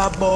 This